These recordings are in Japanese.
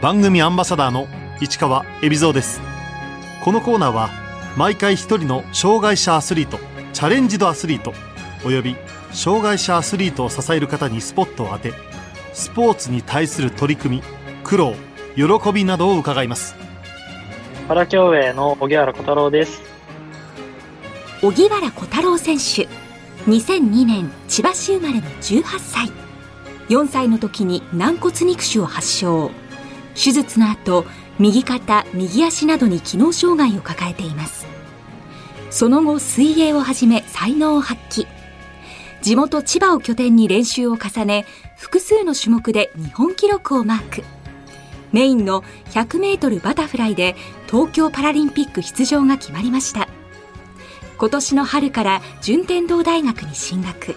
番組アンバサダーの市川恵比蔵です。このコーナーは毎回一人の障害者アスリートチャレンジドアスリートおよび障害者アスリートを支える方にスポットを当てスポーツに対する取り組み苦労喜びなどを伺います。パラ競泳の荻原小太郎です。荻原小太郎選手2002年千葉市生まれの18歳。4歳の時に軟骨肉腫を発症手術の後右肩右足などに機能障害を抱えています。その後水泳をはじめ才能を発揮。地元千葉を拠点に練習を重ね複数の種目で日本記録をマーク。メインの 100m バタフライで東京パラリンピック出場が決まりました。今年の春から順天堂大学に進学。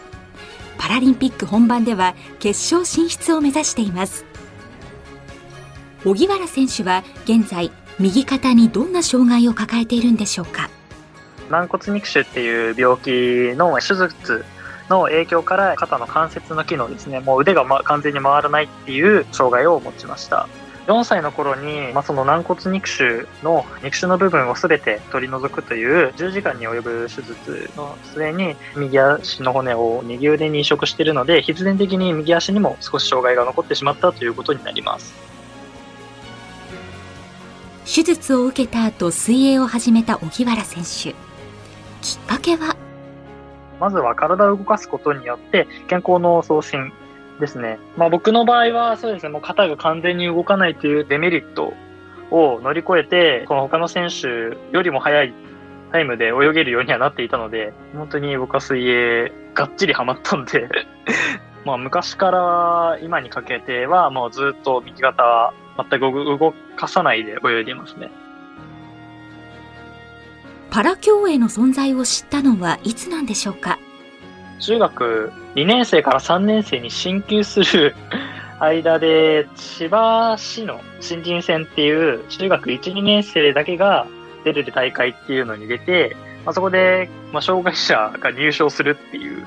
パラリンピック本番では決勝進出を目指しています。荻原選手は現在右肩にどんな障害を抱えているんでしょうか？軟骨肉腫っていう病気の手術の影響から肩の関節の機能ですね。もう腕が、ま、完全に回らないっていう障害を持ちました。4歳の頃に、まあ、その軟骨肉腫の肉腫の部分を全て取り除くという10時間に及ぶ手術の末に右足の骨を右腕に移植しているので必然的に右足にも少し障害が残ってしまったということになります。手術を受けた後水泳を始めた荻原選手。きっかけは？まずは体を動かすことによって健康の増進ですね。まあ僕の場合はそうですね、もう肩が完全に動かないというデメリットを乗り越えて、この他の選手よりも速いタイムで泳げるようにはなっていたので、本当に僕は水泳がっちりハマったんで。まあ昔から今にかけてはもうずっと右肩は全く動かさないで泳いでいますね。パラ競泳の存在を知ったのはいつなんでしょうか？中学2年生から3年生に進級する 間で、千葉市の新人戦っていう中学1、2年生だけが出れる大会っていうのに出て、まあ、そこで、まあ、障害者が入賞するっていう、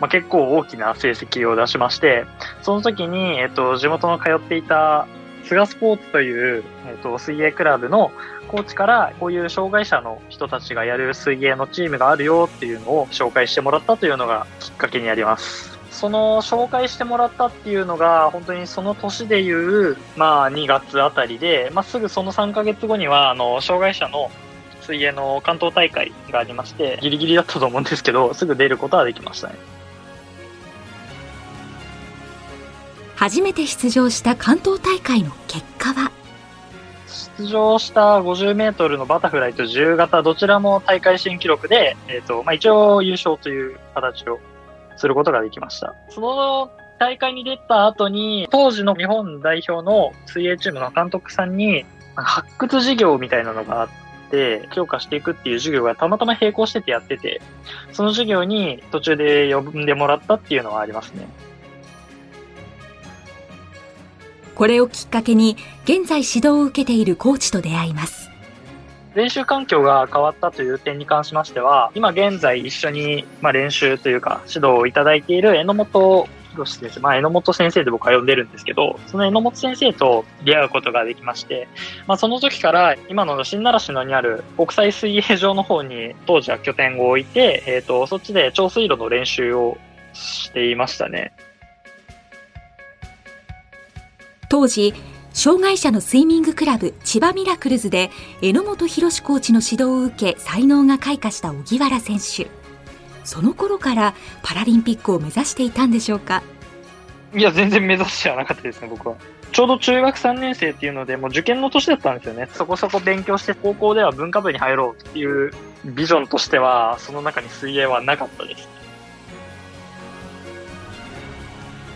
まあ、結構大きな成績を出しまして、その時に、えっと、地元の通っていた菅スポーツという、えっと、水泳クラブのコーチからこういう障害者の人たちがやる水泳のチームがあるよっていうのを紹介してもらったというのがきっかけになります。その紹介してもらったっていうのが本当にその年でいう、まあ2月あたりで、まあすぐその3ヶ月後には、あの、障害者の水泳の関東大会がありまして、ギリギリだったと思うんですけど、すぐ出ることはできましたね。初めて出場した関東大会の結果は？出場した50メートルのバタフライと自由形、どちらも大会新記録で、えっ、ー、と、まあ、一応優勝という形をすることができました。その大会に出た後に、当時の日本代表の水泳チームの監督さんに、発掘事業みたいなのがあって、強化していくっていう授業がたまたま並行しててやってて、その授業に途中で呼んでもらったっていうのはありますね。これをきっかけに現在指導を受けているコーチと出会います練習環境が変わったという点に関しましては今現在一緒に、まあ、練習というか指導をいただいている榎本博先生、まあ、榎本先生で僕は呼んでるんですけど、その榎本先生と出会うことができまして、まあ、その時から今の新習志野にある国際水泳場の方に当時は拠点を置いて、えっ、ー、と、そっちで長水路の練習をしていましたね。当時障害者のスイミングクラブ千葉ミラクルズで榎本博コーチの指導を受け才能が開花した荻原選手。その頃からパラリンピックを目指していたんでしょうか？いや全然目指してはなかったですね僕は。ちょうど中学3年生っていうのでもう受験の年だったんですよね。そこそこ勉強して高校では文化部に入ろうっていうビジョンとしてはその中に水泳はなかったです。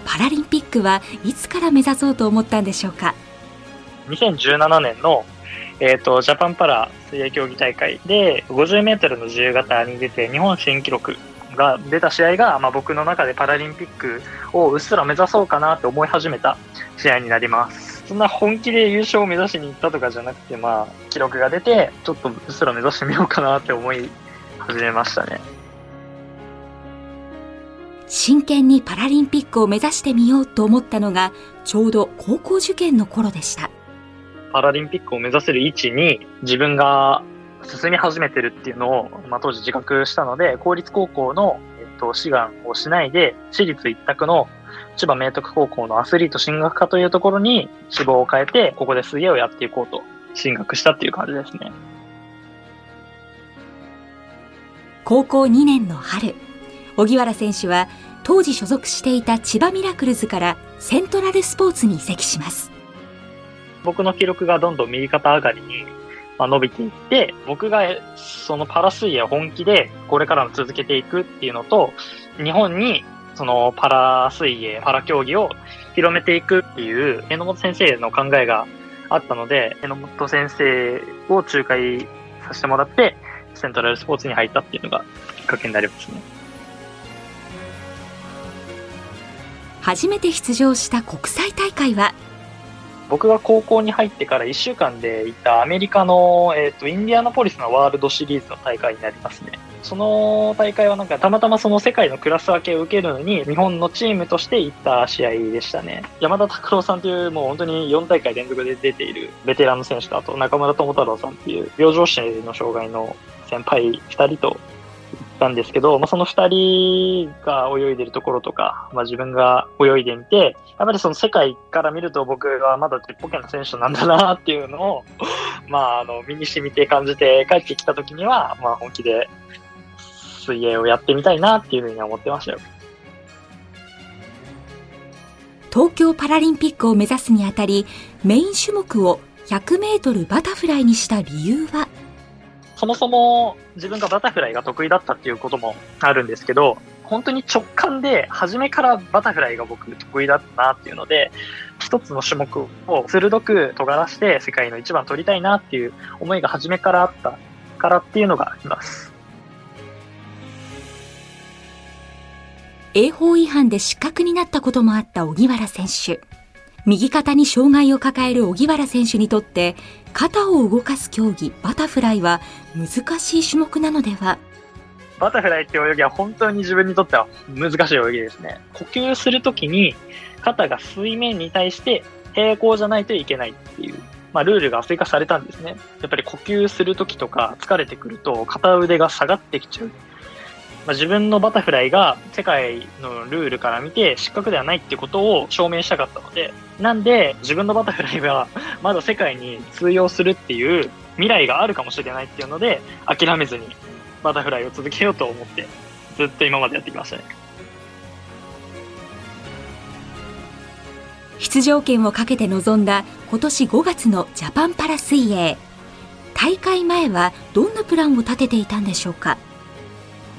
パラリンピックはいつから目指そうと思ったんでしょうか？2017年の、えーと、ジャパンパラ水泳競技大会で 50m の自由形に出て日本新記録が出た試合が、まあ、僕の中でパラリンピックをうっすら目指そうかなって思い始めた試合になります。そんな本気で優勝を目指しに行ったとかじゃなくて、まあ、記録が出てちょっとうっすら目指してみようかなって思い始めましたね。真剣にパラリンピックを目指してみようと思ったのがちょうど高校受験の頃でしたパラリンピックを目指せる位置に自分が進み始めてるっていうのを、まあ、当時自覚したので、公立高校の、えっと、志願をしないで、私立一択の千葉明徳高校のアスリート進学科というところに志望を変えて、ここで水泳をやっていこうと進学したっていう感じですね。高校2年の春、荻原選手は当時所属していた千葉ミラクルズからセントラルスポーツに移籍します。僕の記録がどんどん右肩上がりに伸びていって、僕がそのパラ水泳を本気でこれからも続けていくっていうのと、日本にそのパラ水泳、パラ競技を広めていくっていう榎本先生の考えがあったので、榎本先生を仲介させてもらって、セントラルスポーツに入ったっていうのがきっかけになりますね。初めて出場した国際大会は？僕が高校に入ってから1週間で行ったアメリカの、えっ、ー、と、インディアナポリスのワールドシリーズの大会になりますね。その大会はなんかたまたまその世界のクラス分けを受けるのに日本のチームとして行った試合でしたね。山田拓郎さんというもう本当に4大会連続で出ているベテランの選手とあと中村智太郎さんっていう病状死の障害の先輩2人とたんですけど、まあ、その二人が泳いでるところとか、まあ、自分が泳いでみて、やっぱりその世界から見ると僕はまだちっぽけな選手なんだなっていうのを、まあ、あの、身に染みて感じて帰ってきた時には、まあ、本気で水泳をやってみたいなっていうふうに思ってましたよ。東京パラリンピックを目指すにあたり、メイン種目を100メートルバタフライにした理由は？そもそも自分がバタフライが得意だったっていうこともあるんですけど、本当に直感で初めからバタフライが僕得意だったなっていうので、一つの種目を鋭く尖らして世界の一番取りたいなっていう思いが初めからあったからっていうのがあります。泳法違反で失格になったこともあった荻原選手。右肩に障害を抱える荻原選手にとって肩を動かす競技バタフライは難しい種目なのでは？バタフライっていう泳ぎは本当に自分にとっては難しい泳ぎですね。呼吸するときに肩が水面に対して平行じゃないといけないっていう、まあ、ルールが追加されたんですね。やっぱり呼吸するときとか疲れてくると片腕が下がってきちゃうまあ、自分のバタフライが世界のルールから見て失格ではないってことを証明したかったので、なんで自分のバタフライは まだ世界に通用するっていう未来があるかもしれないっていうので、諦めずにバタフライを続けようと思って、ずっと今までやってきましたね。出場権をかけて臨んだ今年5月のジャパンパラ水泳。大会前はどんなプランを立てていたんでしょうか？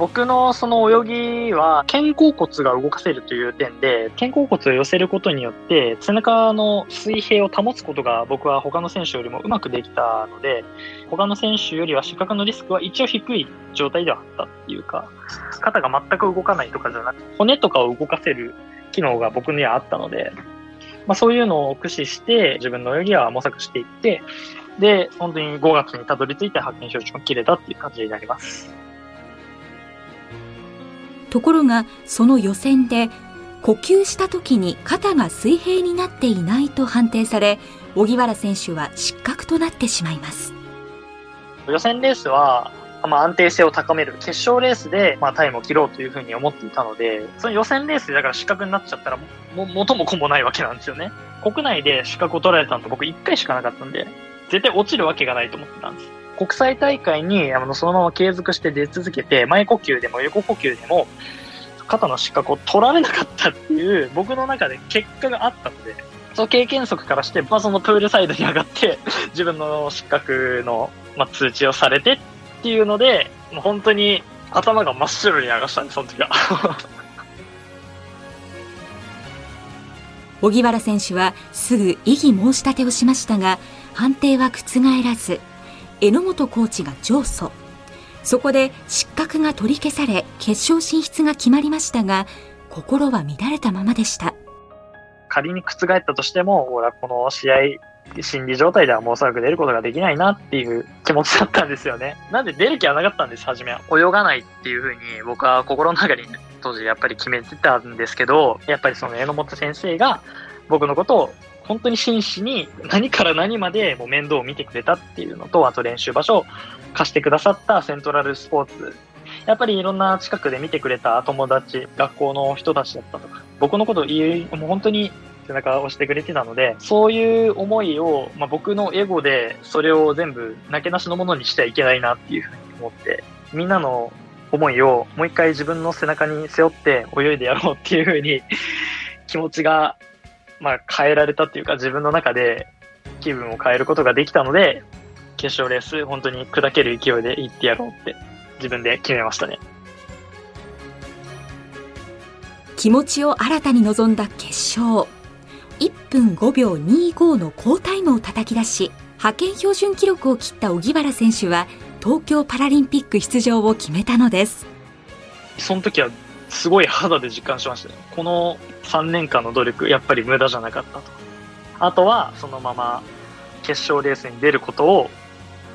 僕のその泳ぎは肩甲骨が動かせるという点で、肩甲骨を寄せることによって背中の水平を保つことが僕は他の選手よりもうまくできたので、他の選手よりは失格のリスクは一応低い状態ではあったっていうか、肩が全く動かないとかじゃなくて、骨とかを動かせる機能が僕にはあったので、まあ、そういうのを駆使して自分の泳ぎは模索していって、で、本当に5月にたどり着いて発見標準が切れたっていう感じになります。ところがその予選で呼吸した時に肩が水平になっていないと判定され荻原選手は失格となってしまいます。予選レースは、まあ、安定性を高める決勝レースで、まあ、タイムを切ろうというふうに思っていたのでその予選レースでだから失格になっちゃったらも元も子もないわけなんですよね。国内で失格を取られたのと僕1回しかなかったんで絶対落ちるわけがないと思ってたんです。国際大会にあのそのまま継続して出続けて、前呼吸でも横呼吸でも、肩の失格を取られなかったっていう、僕の中で結果があったので、その経験則からして、まあ、そのプールサイドに上がって、自分の失格の、まあ、通知をされてっていうので、もう本当に頭が真っ白に流したんです、その時は。荻原選手はすぐ異議申し立てをしましたが、判定は覆らず、榎本コーチが上訴そこで失格が取り消され決勝進出が決まりましたが心は乱れたままでした仮に覆ったとしても俺はこの試合心理状態ではもうおそらく出ることができないなっていう気持ちだったんですよね。なんで出る気はなかったんです、初めは。泳がないっていうふうに僕は心の中に当時やっぱり決めてたんですけど、やっぱりその榎本先生が僕のことを本当に真摯に何から何までもう面倒を見てくれたっていうのと、あと練習場所を貸してくださったセントラルスポーツ。やっぱりいろんな近くで見てくれた友達、学校の人たちだったとか、僕のことを言う、もう本当に背中を押してくれてたので、そういう思いを、まあ、僕のエゴでそれを全部なけなしのものにしてはいけないなっていうふうに思って、みんなの思いをもう一回自分の背中に背負って泳いでやろうっていうふうに気持ちが、まあ、変えられたっていうか自分の中で気分を変えることができたので、決勝レース本当に砕ける勢いで行ってやろうって自分で決めましたね。気持ちを新たに臨んだ決勝。1分5秒25の好タイムを叩き出し、派遣標準記録を切った荻原選手は東京パラリンピック出場を決めたのです。その時はすごい肌で実感しましたね。この3年間の努力、やっぱり無駄じゃなかったと。あとは、そのまま決勝レースに出ることを、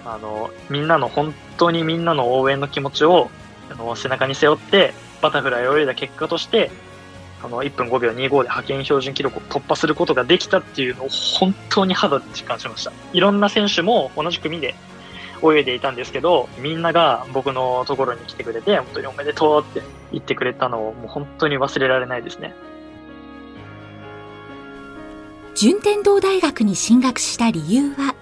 あの、みんなの、本当にみんなの応援の気持ちを、あの、背中に背負って、バタフライを泳いだ結果として、あの、1分5秒25で派遣標準記録を突破することができたっていうのを本当に肌で実感しました。いろんな選手も同じ組で泳いでいたんですけど、みんなが僕のところに来てくれて、本当におめでとうって言ってくれたのをもう本当に忘れられないですね。順天堂大学に進学した理由は？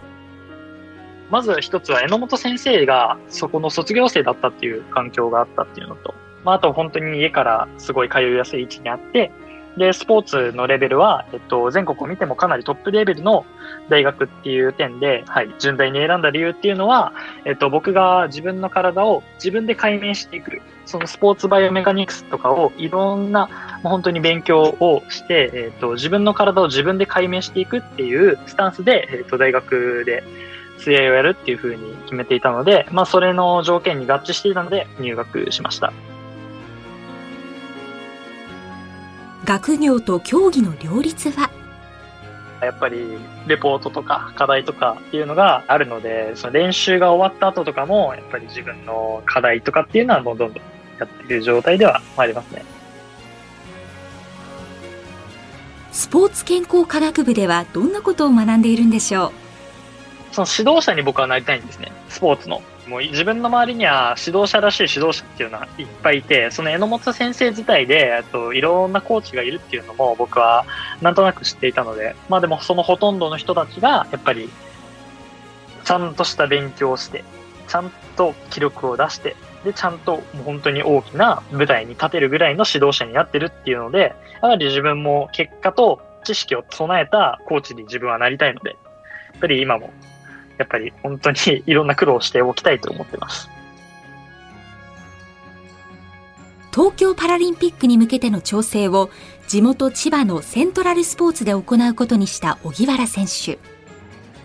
まず一つは榎本先生がそこの卒業生だったっていう環境があったっていうのと、まあ、あと本当に家からすごい通いやすい位置にあって、で、スポーツのレベルは、えっと、全国を見てもかなりトップレベルの大学っていう点で、はい、順大に選んだ理由っていうのは、えっと、僕が自分の体を自分で解明していく、そのスポーツバイオメカニクスとかをいろんな、本当に勉強をして、えっと、自分の体を自分で解明していくっていうスタンスで、えっと、大学で、水泳をやるっていうふうに決めていたので、まあ、それの条件に合致していたので入学しました。学業と競技の両立は？やっぱりレポートとか課題とかっていうのがあるので、その練習が終わった後とかも、やっぱり自分の課題とかっていうのはもうどんどんやっている状態ではありますね。スポーツ健康科学部ではどんなことを学んでいるんでしょう？その指導者に僕はなりたいんですね。スポーツの。もう自分の周りには指導者らしい指導者っていうのはいっぱいいて、その榎本先生自体で、といろんなコーチがいるっていうのも僕はなんとなく知っていたので、まあでもそのほとんどの人たちがやっぱりちゃんとした勉強をして、ちゃんと記録を出して、で、ちゃんともう本当に大きな舞台に立てるぐらいの指導者になってるっていうので、やはり自分も結果と知識を備えたコーチに自分はなりたいので、やっぱり今もやっぱり本当に いろんな苦労をしておきたいと思ってます。東京パラリンピックに向けての調整を地元千葉のセントラルスポーツで行うことにした荻原選手。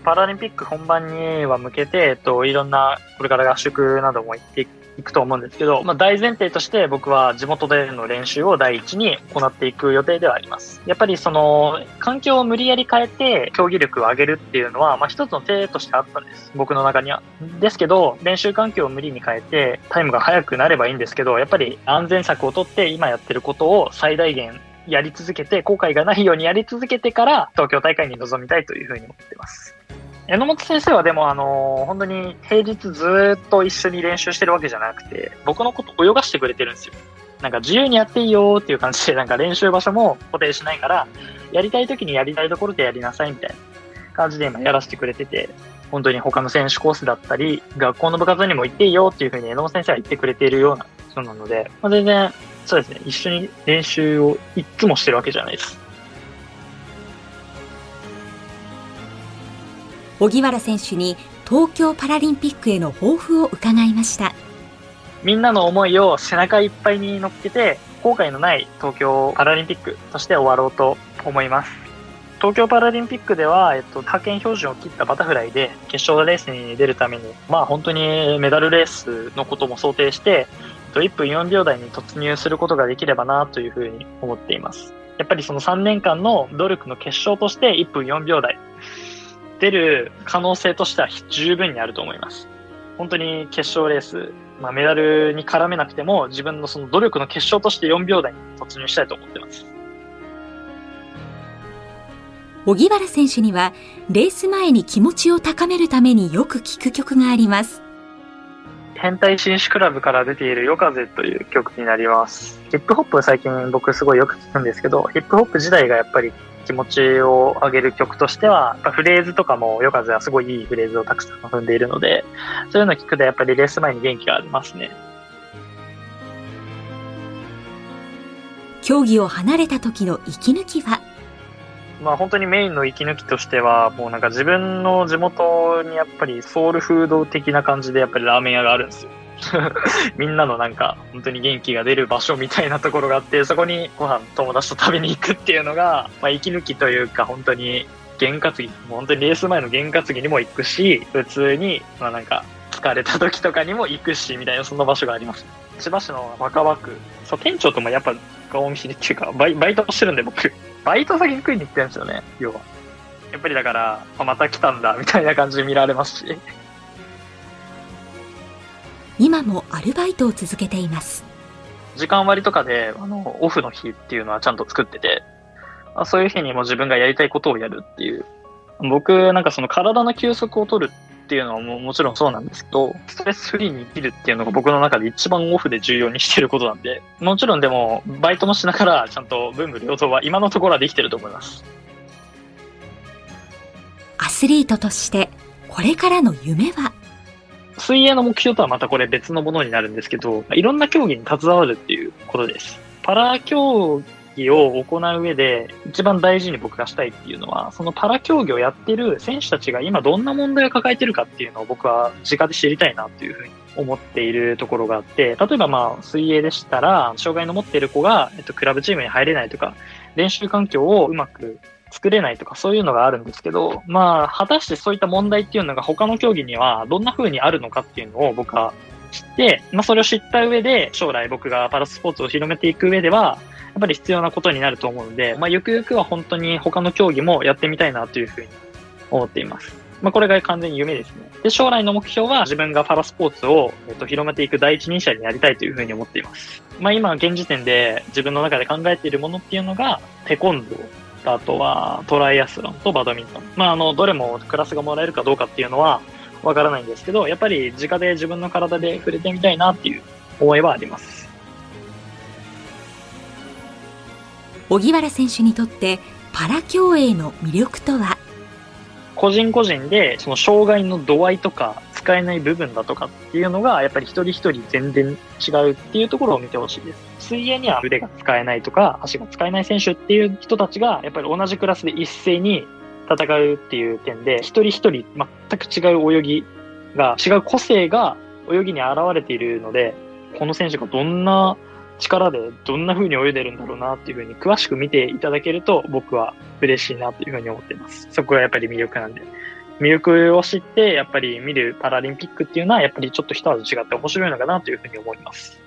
パラリンピック本番には向けて、えっと、いろんなこれから合宿なども行っていくと思うんですけど、まあ、大前提として僕は地元での練習を第一に行っていく予定ではあります。やっぱりその、環境を無理やり変えて競技力を上げるっていうのは、まあ、一つの手としてあったんです。僕の中には。ですけど、練習環境を無理に変えて、タイムが速くなればいいんですけど、やっぱり安全策をとって今やってることを最大限やり続けて、後悔がないようにやり続けてから、東京大会に臨みたいというふうに思ってます。榎本先生はでも、あの、本当に平日ずっと一緒に練習してるわけじゃなくて、僕のこと泳がしてくれてるんですよ。なんか自由にやっていいよっていう感じで、なんか練習場所も固定しないから、やりたい時にやりたいところでやりなさいみたいな感じで今やらせてくれてて、本当に他の選手コースだったり、学校の部活にも行っていいよっていうふうに榎本先生は言ってくれているような人なので、まあ、全然、そうですね、一緒に練習をいつもしてるわけじゃないです。荻原選手に東京パラリンピックへの抱負を伺いましたみんなの思いを背中いっぱいに乗っけて後悔のない東京パラリンピックとして終わろうと思います東京パラリンピックでは、えっと、派遣標準を切ったバタフライで決勝レースに出るために、まあ本当にメダルレースのことも想定して、えっと1分4秒台に突入することができればなというふうに思っています。やっぱりその3年間の努力の結晶として1分4秒台。出る可能性としては十分にあると思います。本当に決勝レース、まあ、メダルに絡めなくても自分のその努力の結晶として4秒台に突入したいと思ってます。荻原選手にはレース前に気持ちを高めるためによく聴く曲があります変態紳士クラブから出ている夜風という曲になりますヒップホップ最近僕すごいよく聞くんですけどヒップホップ時代がやっぱり気持ちを上げる曲としては、フレーズとかも夜風はすごいいいフレーズをたくさん踏んでいるので、そういうのを聞くとやっぱりレース前に元気がありますね。競技を離れた時の息抜きは？まあ本当にメインの息抜きとしては、もうなんか自分の地元にやっぱりソウルフード的な感じでやっぱりラーメン屋があるんですよ。みんなのなんか本当に元気が出る場所みたいなところがあって、そこにご飯友達と食べに行くっていうのが、まあ息抜きというか本当に験担ぎ、もう本当にレース前の験担ぎにも行くし、普通にまあなんか疲れた時とかにも行くし、みたいなそんな場所があります。千葉市の若葉区、そう店長ともやっぱ顔見知りっていうかバイ、バイトしてるんで僕、バイト先に食いに行ってるんですよね、要は。やっぱりだから、また来たんだ、みたいな感じで見られますし。今もアルバイトを続けています。時間割とかで、あの、オフの日っていうのはちゃんと作ってて、あそういう日にも自分がやりたいことをやるっていう。僕、なんかその体の休息を取るっていうのはももちろんそうなんですけど、ストレスフリーに生きるっていうのが僕の中で一番オフで重要にしてることなんで、もちろんでも、バイトもしながら、ちゃんと文武両道は今のところはできてると思います。アスリートとして、これからの夢は？水泳の目標とはまたこれ別のものになるんですけど、いろんな競技に携わるっていうことです。パラ競技を行う上で一番大事に僕がしたいっていうのは、そのパラ競技をやってる選手たちが今どんな問題を抱えてるかっていうのを僕は直で知りたいなっていうふうに思っているところがあって、例えばまあ水泳でしたら、障害の持っている子が、えっと、クラブチームに入れないとか、練習環境をうまく作れないとかそういうのがあるんですけど、まあ、果たしてそういった問題っていうのが他の競技にはどんな風にあるのかっていうのを僕は知って、まあそれを知った上で将来僕がパラスポーツを広めていく上では、やっぱり必要なことになると思うので、まあ、ゆくゆくは本当に他の競技もやってみたいなというふうに思っています。まあ、これが完全に夢ですね。で、将来の目標は自分がパラスポーツを、えっと、広めていく第一人者になりたいというふうに思っています。まあ、今、現時点で自分の中で考えているものっていうのが、テコンドー、あとはトライアスロンとバドミントン。まあ、あの、どれもクラスがもらえるかどうかっていうのはわからないんですけど、やっぱり直で自分の体で触れてみたいなっていう思いはあります。荻原選手にとってパラ競泳の魅力とは？個人個人でその障害の度合いとか使えない部分だとかっていうのがやっぱり一人一人全然違うっていうところを見てほしいです。水泳には腕が使えないとか足が使えない選手っていう人たちがやっぱり同じクラスで一斉に戦うっていう点で一人一人全く違う泳ぎが違う個性が泳ぎに現れているのでこの選手がどんな力でどんな風に泳いでるんだろうなっていう風に詳しく見ていただけると僕は嬉しいなという風に思ってます。そこがやっぱり魅力なんで。魅力を知ってやっぱり見るパラリンピックっていうのはやっぱりちょっと一味違って面白いのかなというふうに思います。